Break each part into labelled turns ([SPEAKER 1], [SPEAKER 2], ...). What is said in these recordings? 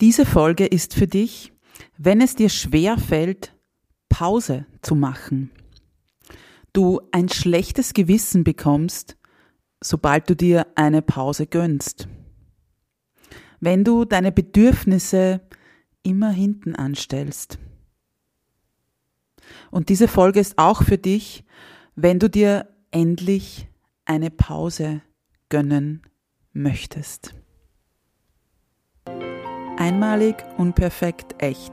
[SPEAKER 1] Diese Folge ist für dich, wenn es dir schwer fällt, Pause zu machen. Du ein schlechtes Gewissen bekommst, sobald du dir eine Pause gönnst. Wenn du deine Bedürfnisse immer hinten anstellst. Und diese Folge ist auch für dich, wenn du dir endlich eine Pause gönnen möchtest. Einmalig, unperfekt, echt.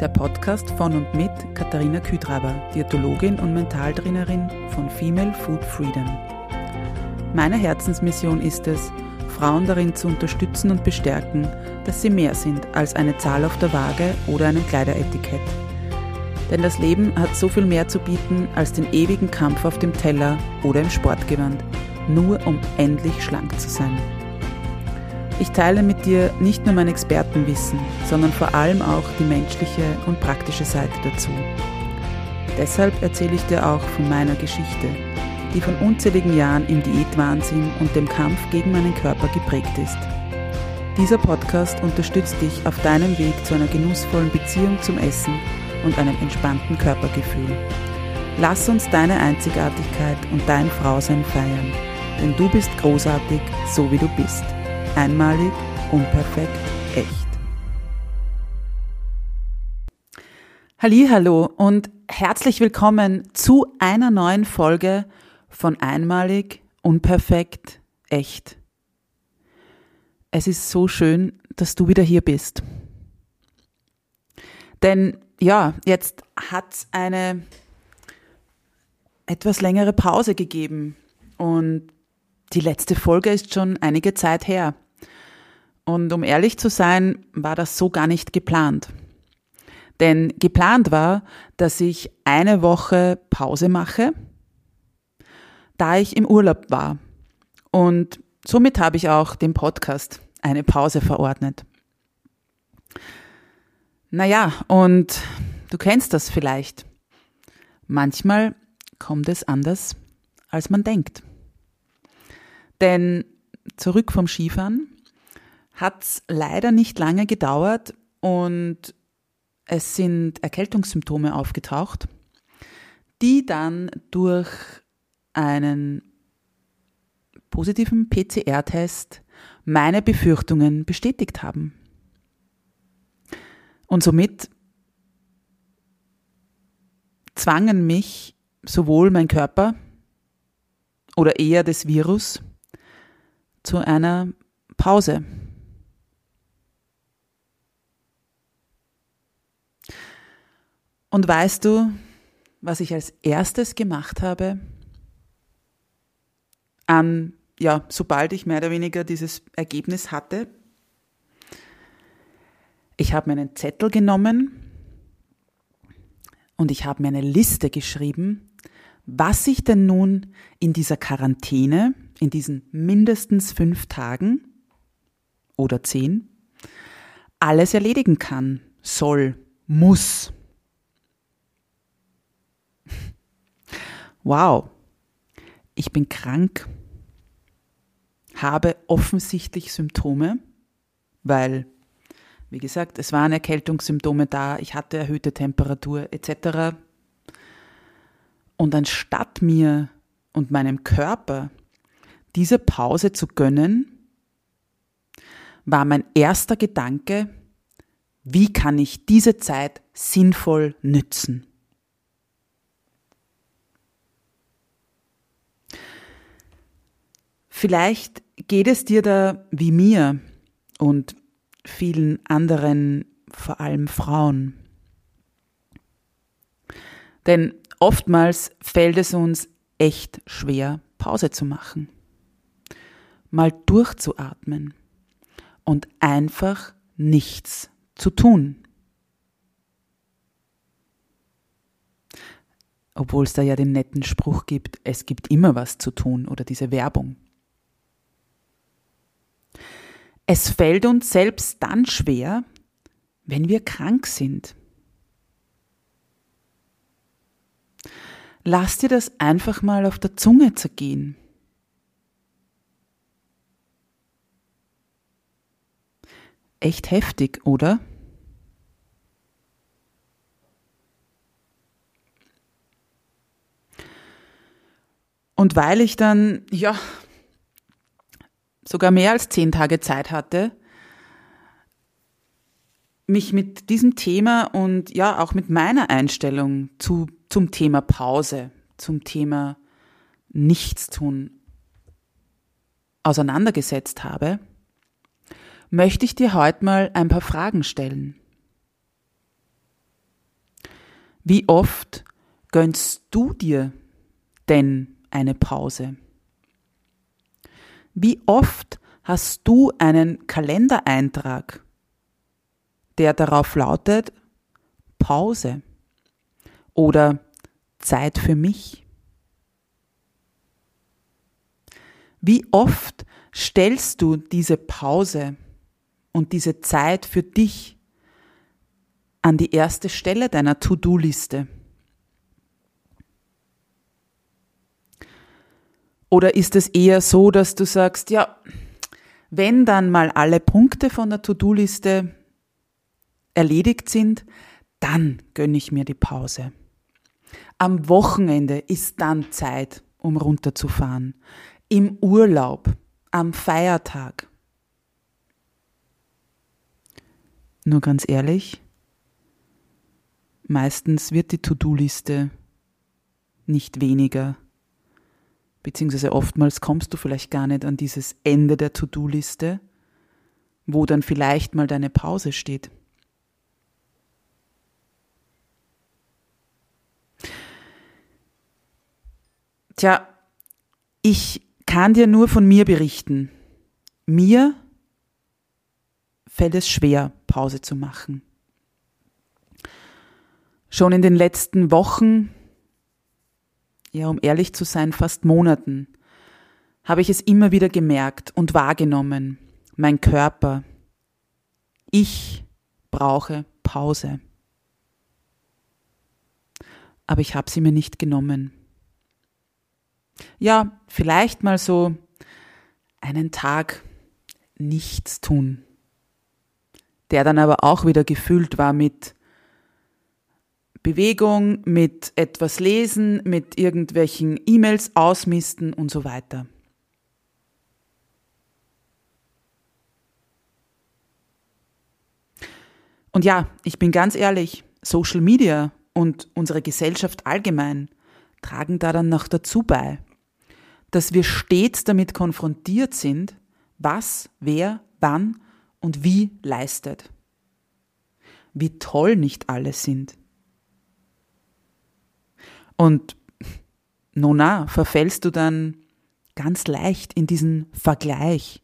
[SPEAKER 1] Der Podcast von und mit Katharina Küdraber, Diätologin und Mentaltrainerin von Female Food Freedom. Meine Herzensmission ist es, Frauen darin zu unterstützen und bestärken, dass sie mehr sind als eine Zahl auf der Waage oder ein Kleideretikett. Denn das Leben hat so viel mehr zu bieten als den ewigen Kampf auf dem Teller oder im Sportgewand, nur um endlich schlank zu sein. Ich teile mit dir nicht nur mein Expertenwissen, sondern vor allem auch die menschliche und praktische Seite dazu. Deshalb erzähle ich dir auch von meiner Geschichte, die von unzähligen Jahren im Diätwahnsinn und dem Kampf gegen meinen Körper geprägt ist. Dieser Podcast unterstützt dich auf deinem Weg zu einer genussvollen Beziehung zum Essen und einem entspannten Körpergefühl. Lass uns deine Einzigartigkeit und dein Frausein feiern, denn du bist großartig, so wie du bist. Einmalig, unperfekt, echt. Hallo und herzlich willkommen zu einer neuen Folge von Einmalig, unperfekt, echt. Es ist so schön, dass du wieder hier bist. Denn ja, jetzt hat es eine etwas längere Pause gegeben und die letzte Folge ist schon einige Zeit her. Und um ehrlich zu sein, war das so gar nicht geplant. Denn geplant war, dass ich eine Woche Pause mache, da ich im Urlaub war. Und somit habe ich auch dem Podcast eine Pause verordnet. Naja, und du kennst das vielleicht. Manchmal kommt es anders, als man denkt. Denn zurück vom Skifahren hat es leider nicht lange gedauert und es sind Erkältungssymptome aufgetaucht, die dann durch einen positiven PCR-Test meine Befürchtungen bestätigt haben. Und somit zwangen mich sowohl mein Körper oder eher das Virus zu einer Pause. Und weißt du, was ich als erstes gemacht habe? An, ja, sobald ich mehr oder weniger dieses Ergebnis hatte, ich habe mir einen Zettel genommen und ich habe mir eine Liste geschrieben, was ich denn nun in dieser Quarantäne, in diesen mindestens fünf Tagen oder zehn, alles erledigen kann, soll, muss. Wow, ich bin krank, habe offensichtlich Symptome, weil, wie gesagt, es waren Erkältungssymptome da, ich hatte erhöhte Temperatur etc. Und anstatt mir und meinem Körper diese Pause zu gönnen, war mein erster Gedanke, wie kann ich diese Zeit sinnvoll nützen? Vielleicht geht es dir da wie mir und vielen anderen, vor allem Frauen. Denn oftmals fällt es uns echt schwer, Pause zu machen, mal durchzuatmen und einfach nichts zu tun. Obwohl es da ja den netten Spruch gibt, es gibt immer was zu tun oder diese Werbung. Es fällt uns selbst dann schwer, wenn wir krank sind. Lass dir das einfach mal auf der Zunge zergehen. echt heftig, oder? Und weil ich dann, ja, sogar mehr als zehn Tage Zeit hatte, mich mit diesem Thema und ja auch mit meiner Einstellung zu, zum Thema Pause, zum Thema Nichtstun auseinandergesetzt habe, möchte ich dir heute mal ein paar Fragen stellen. Wie oft gönnst du dir denn eine Pause? Wie oft hast du einen Kalendereintrag, der darauf lautet Pause oder Zeit für mich? Wie oft stellst du diese Pause und diese Zeit für dich an die erste Stelle deiner To-Do-Liste? Oder ist es eher so, dass du sagst, ja, wenn dann mal alle Punkte von der To-Do-Liste erledigt sind, dann gönne ich mir die Pause. Am Wochenende ist dann Zeit, um runterzufahren. Im Urlaub, am Feiertag. Nur ganz ehrlich, meistens wird die To-Do-Liste nicht weniger beziehungsweise oftmals kommst du vielleicht gar nicht an dieses Ende der To-Do-Liste, wo dann vielleicht mal deine Pause steht. Tja, ich kann dir nur von mir berichten. Mir fällt es schwer, Pause zu machen. Schon in den letzten Wochen ja, um ehrlich zu sein, fast Monaten, habe ich es immer wieder gemerkt und wahrgenommen. Mein Körper. Ich brauche Pause. Aber ich habe sie mir nicht genommen. Ja, vielleicht mal so einen Tag nichts tun, der dann aber auch wieder gefüllt war mit Bewegung, mit etwas lesen, mit irgendwelchen E-Mails ausmisten und so weiter. Und ja, ich bin ganz ehrlich, Social Media und unsere Gesellschaft allgemein tragen da dann noch dazu bei, dass wir stets damit konfrontiert sind, was, wer, wann und wie leistet. Wie toll nicht alle sind. Und nona, verfällst du dann ganz leicht in diesen Vergleich.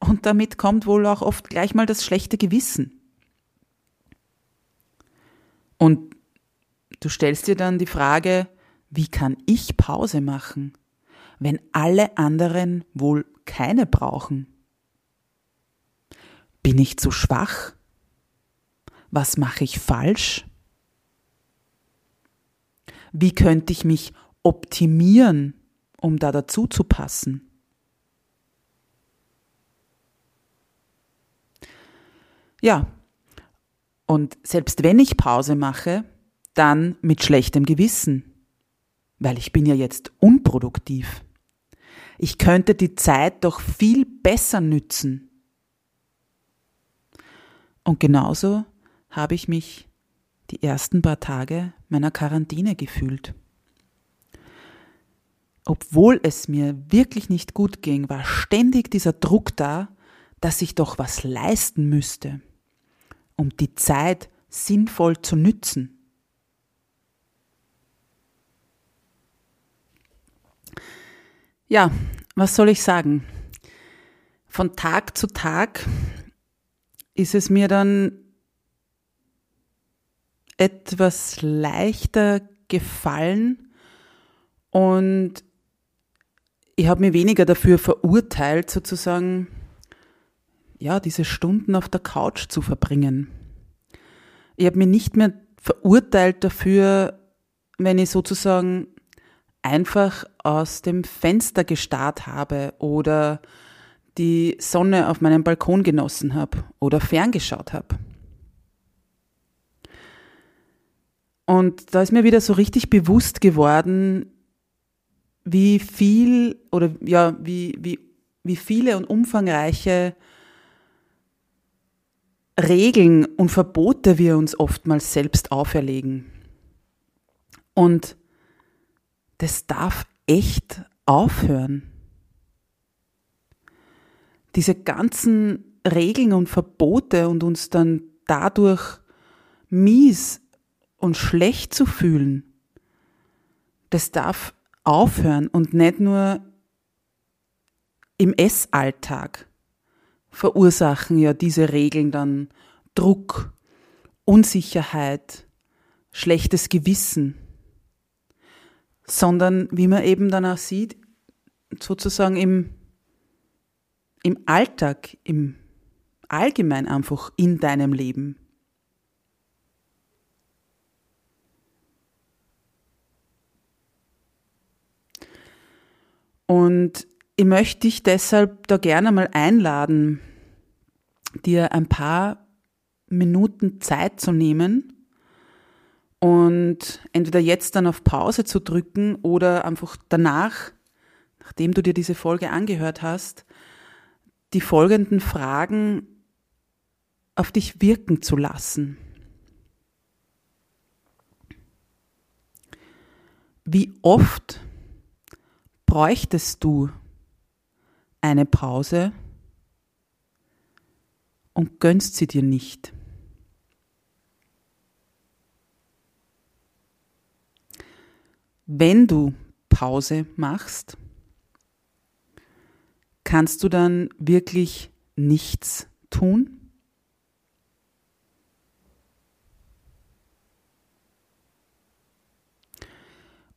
[SPEAKER 1] Und damit kommt wohl auch oft gleich mal das schlechte Gewissen. Und du stellst dir dann die Frage, wie kann ich Pause machen, wenn alle anderen wohl keine brauchen? Bin ich zu schwach? Was mache ich falsch? Wie könnte ich mich optimieren, um da dazu zu passen? Ja, und selbst wenn ich Pause mache, dann mit schlechtem Gewissen, weil ich bin ja jetzt unproduktiv. Ich könnte die Zeit doch viel besser nützen. Und genauso habe ich mich die ersten paar Tage meiner Quarantäne gefühlt. Obwohl es mir wirklich nicht gut ging, war ständig dieser Druck da, dass ich doch was leisten müsste, um die Zeit sinnvoll zu nützen. Ja, was soll ich sagen? Von Tag zu Tag ist es mir dann etwas leichter gefallen und ich habe mir weniger dafür verurteilt, sozusagen, ja, diese Stunden auf der Couch zu verbringen. Ich habe mir nicht mehr verurteilt dafür, wenn ich sozusagen einfach aus dem Fenster gestarrt habe oder die Sonne auf meinem Balkon genossen habe oder ferngeschaut habe. Und da ist mir wieder so richtig bewusst geworden, wie viel oder ja, wie, wie, wie viele und umfangreiche Regeln und Verbote wir uns oftmals selbst auferlegen. Und das darf echt aufhören. Diese ganzen Regeln und Verbote und uns dann dadurch mies und schlecht zu fühlen, das darf aufhören und nicht nur im Essalltag verursachen ja diese Regeln dann Druck, Unsicherheit, schlechtes Gewissen, sondern wie man eben dann auch sieht, sozusagen im, im Alltag, im Allgemein einfach in deinem Leben. Und ich möchte dich deshalb da gerne mal einladen, dir ein paar Minuten Zeit zu nehmen und entweder jetzt dann auf Pause zu drücken oder einfach danach, nachdem du dir diese Folge angehört hast, die folgenden Fragen auf dich wirken zu lassen. Wie oft bräuchtest du eine Pause und gönnst sie dir nicht? Wenn du Pause machst, kannst du dann wirklich nichts tun?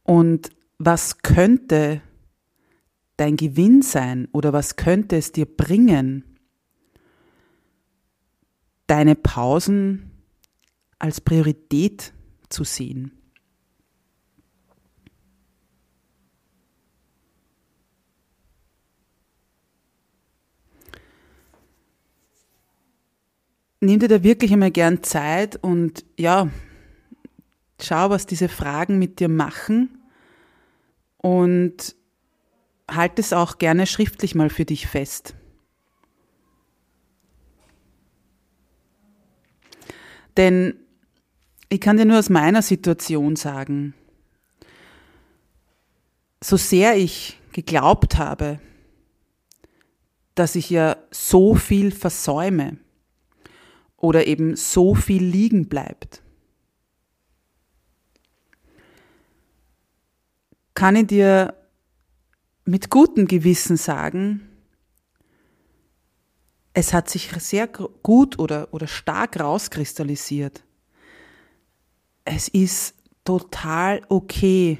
[SPEAKER 1] Und was könnte dein Gewinn sein oder was könnte es dir bringen, deine Pausen als Priorität zu sehen? Nimm dir da wirklich einmal gern Zeit und ja, schau, was diese Fragen mit dir machen und halt es auch gerne schriftlich mal für dich fest. Denn ich kann dir nur aus meiner Situation sagen, so sehr ich geglaubt habe, dass ich ja so viel versäume oder eben so viel liegen bleibt, kann ich dir mit gutem Gewissen sagen, es hat sich sehr gut oder, oder stark rauskristallisiert. Es ist total okay,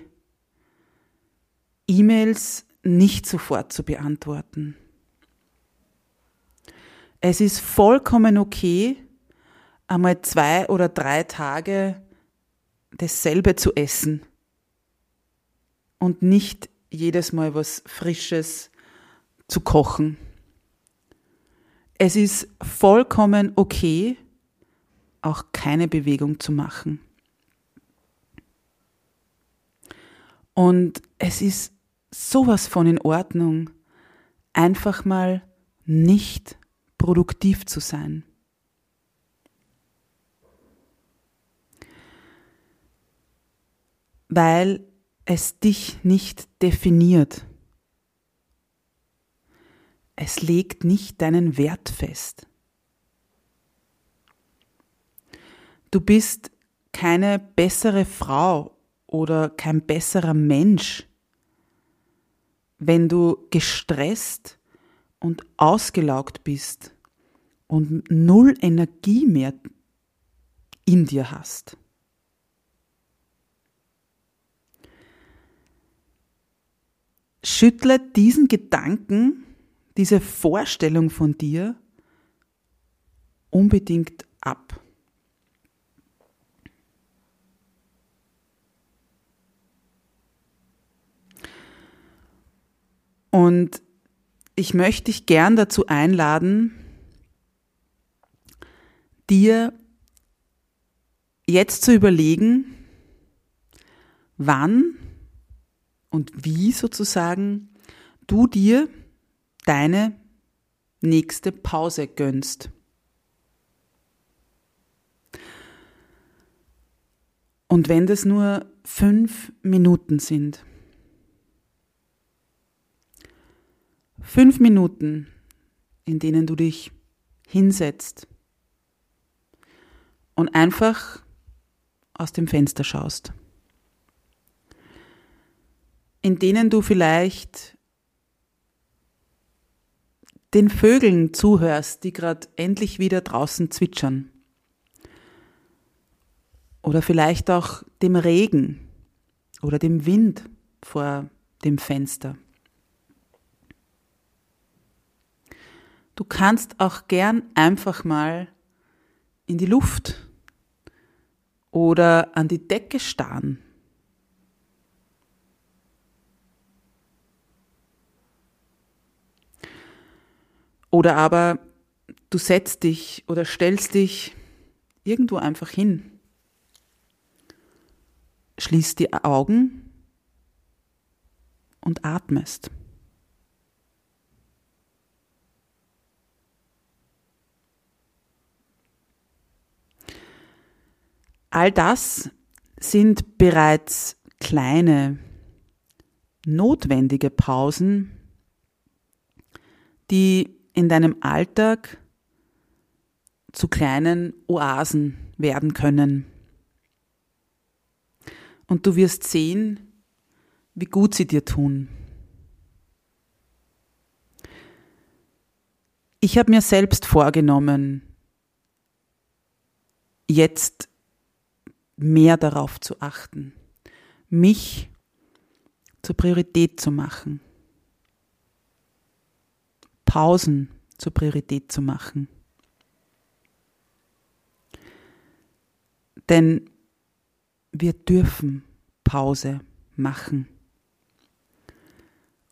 [SPEAKER 1] E-Mails nicht sofort zu beantworten. Es ist vollkommen okay, einmal zwei oder drei Tage dasselbe zu essen und nicht jedes Mal was Frisches zu kochen. Es ist vollkommen okay, auch keine Bewegung zu machen. Und es ist sowas von in Ordnung, einfach mal nicht produktiv zu sein. Weil es dich nicht definiert. Es legt nicht deinen Wert fest. Du bist keine bessere Frau oder kein besserer Mensch, wenn du gestresst und ausgelaugt bist und null Energie mehr in dir hast. Schüttle diesen Gedanken, diese Vorstellung von dir unbedingt ab. Und ich möchte dich gern dazu einladen, dir jetzt zu überlegen, wann und wie sozusagen du dir deine nächste Pause gönnst. Und wenn das nur fünf Minuten sind, fünf Minuten, in denen du dich hinsetzt und einfach aus dem Fenster schaust, in denen du vielleicht den Vögeln zuhörst, die gerade endlich wieder draußen zwitschern. Oder vielleicht auch dem Regen oder dem Wind vor dem Fenster. Du kannst auch gern einfach mal in die Luft oder an die Decke starren. Oder aber du setzt dich oder stellst dich irgendwo einfach hin. Schließt die Augen und atmest. All das sind bereits kleine, notwendige Pausen, die in deinem Alltag zu kleinen Oasen werden können. Und du wirst sehen, wie gut sie dir tun. Ich habe mir selbst vorgenommen, jetzt mehr darauf zu achten, mich zur Priorität zu machen. Pausen zur Priorität zu machen. Denn wir dürfen Pause machen.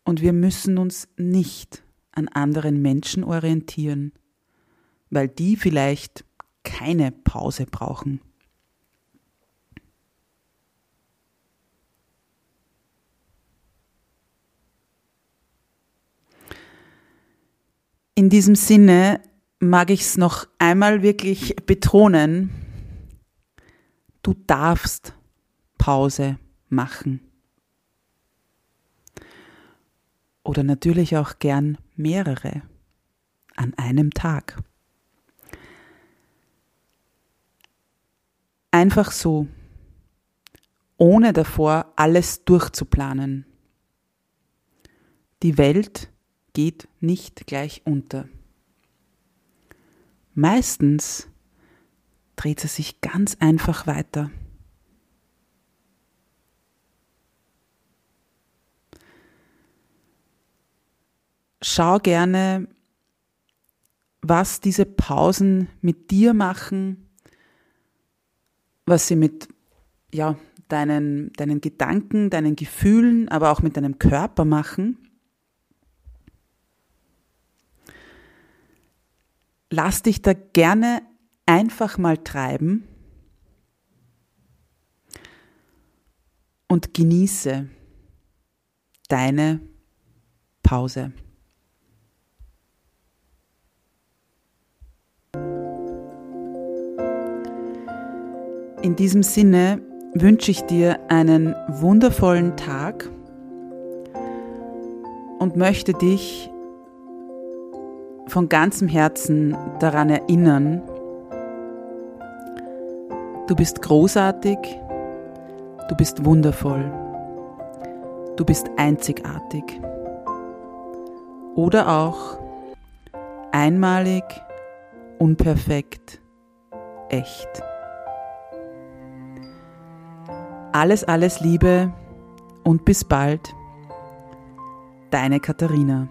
[SPEAKER 1] Und wir müssen uns nicht an anderen Menschen orientieren, weil die vielleicht keine Pause brauchen. In diesem Sinne mag ich es noch einmal wirklich betonen, du darfst Pause machen. Oder natürlich auch gern mehrere an einem Tag. Einfach so, ohne davor alles durchzuplanen. Die Welt geht nicht gleich unter. Meistens dreht sie sich ganz einfach weiter. Schau gerne, was diese Pausen mit dir machen, was sie mit ja, deinen, deinen Gedanken, deinen Gefühlen, aber auch mit deinem Körper machen. Lass dich da gerne einfach mal treiben und genieße deine Pause. In diesem Sinne wünsche ich dir einen wundervollen Tag und möchte dich von ganzem Herzen daran erinnern, du bist großartig, du bist wundervoll, du bist einzigartig oder auch einmalig, unperfekt, echt. Alles, alles Liebe und bis bald, deine Katharina.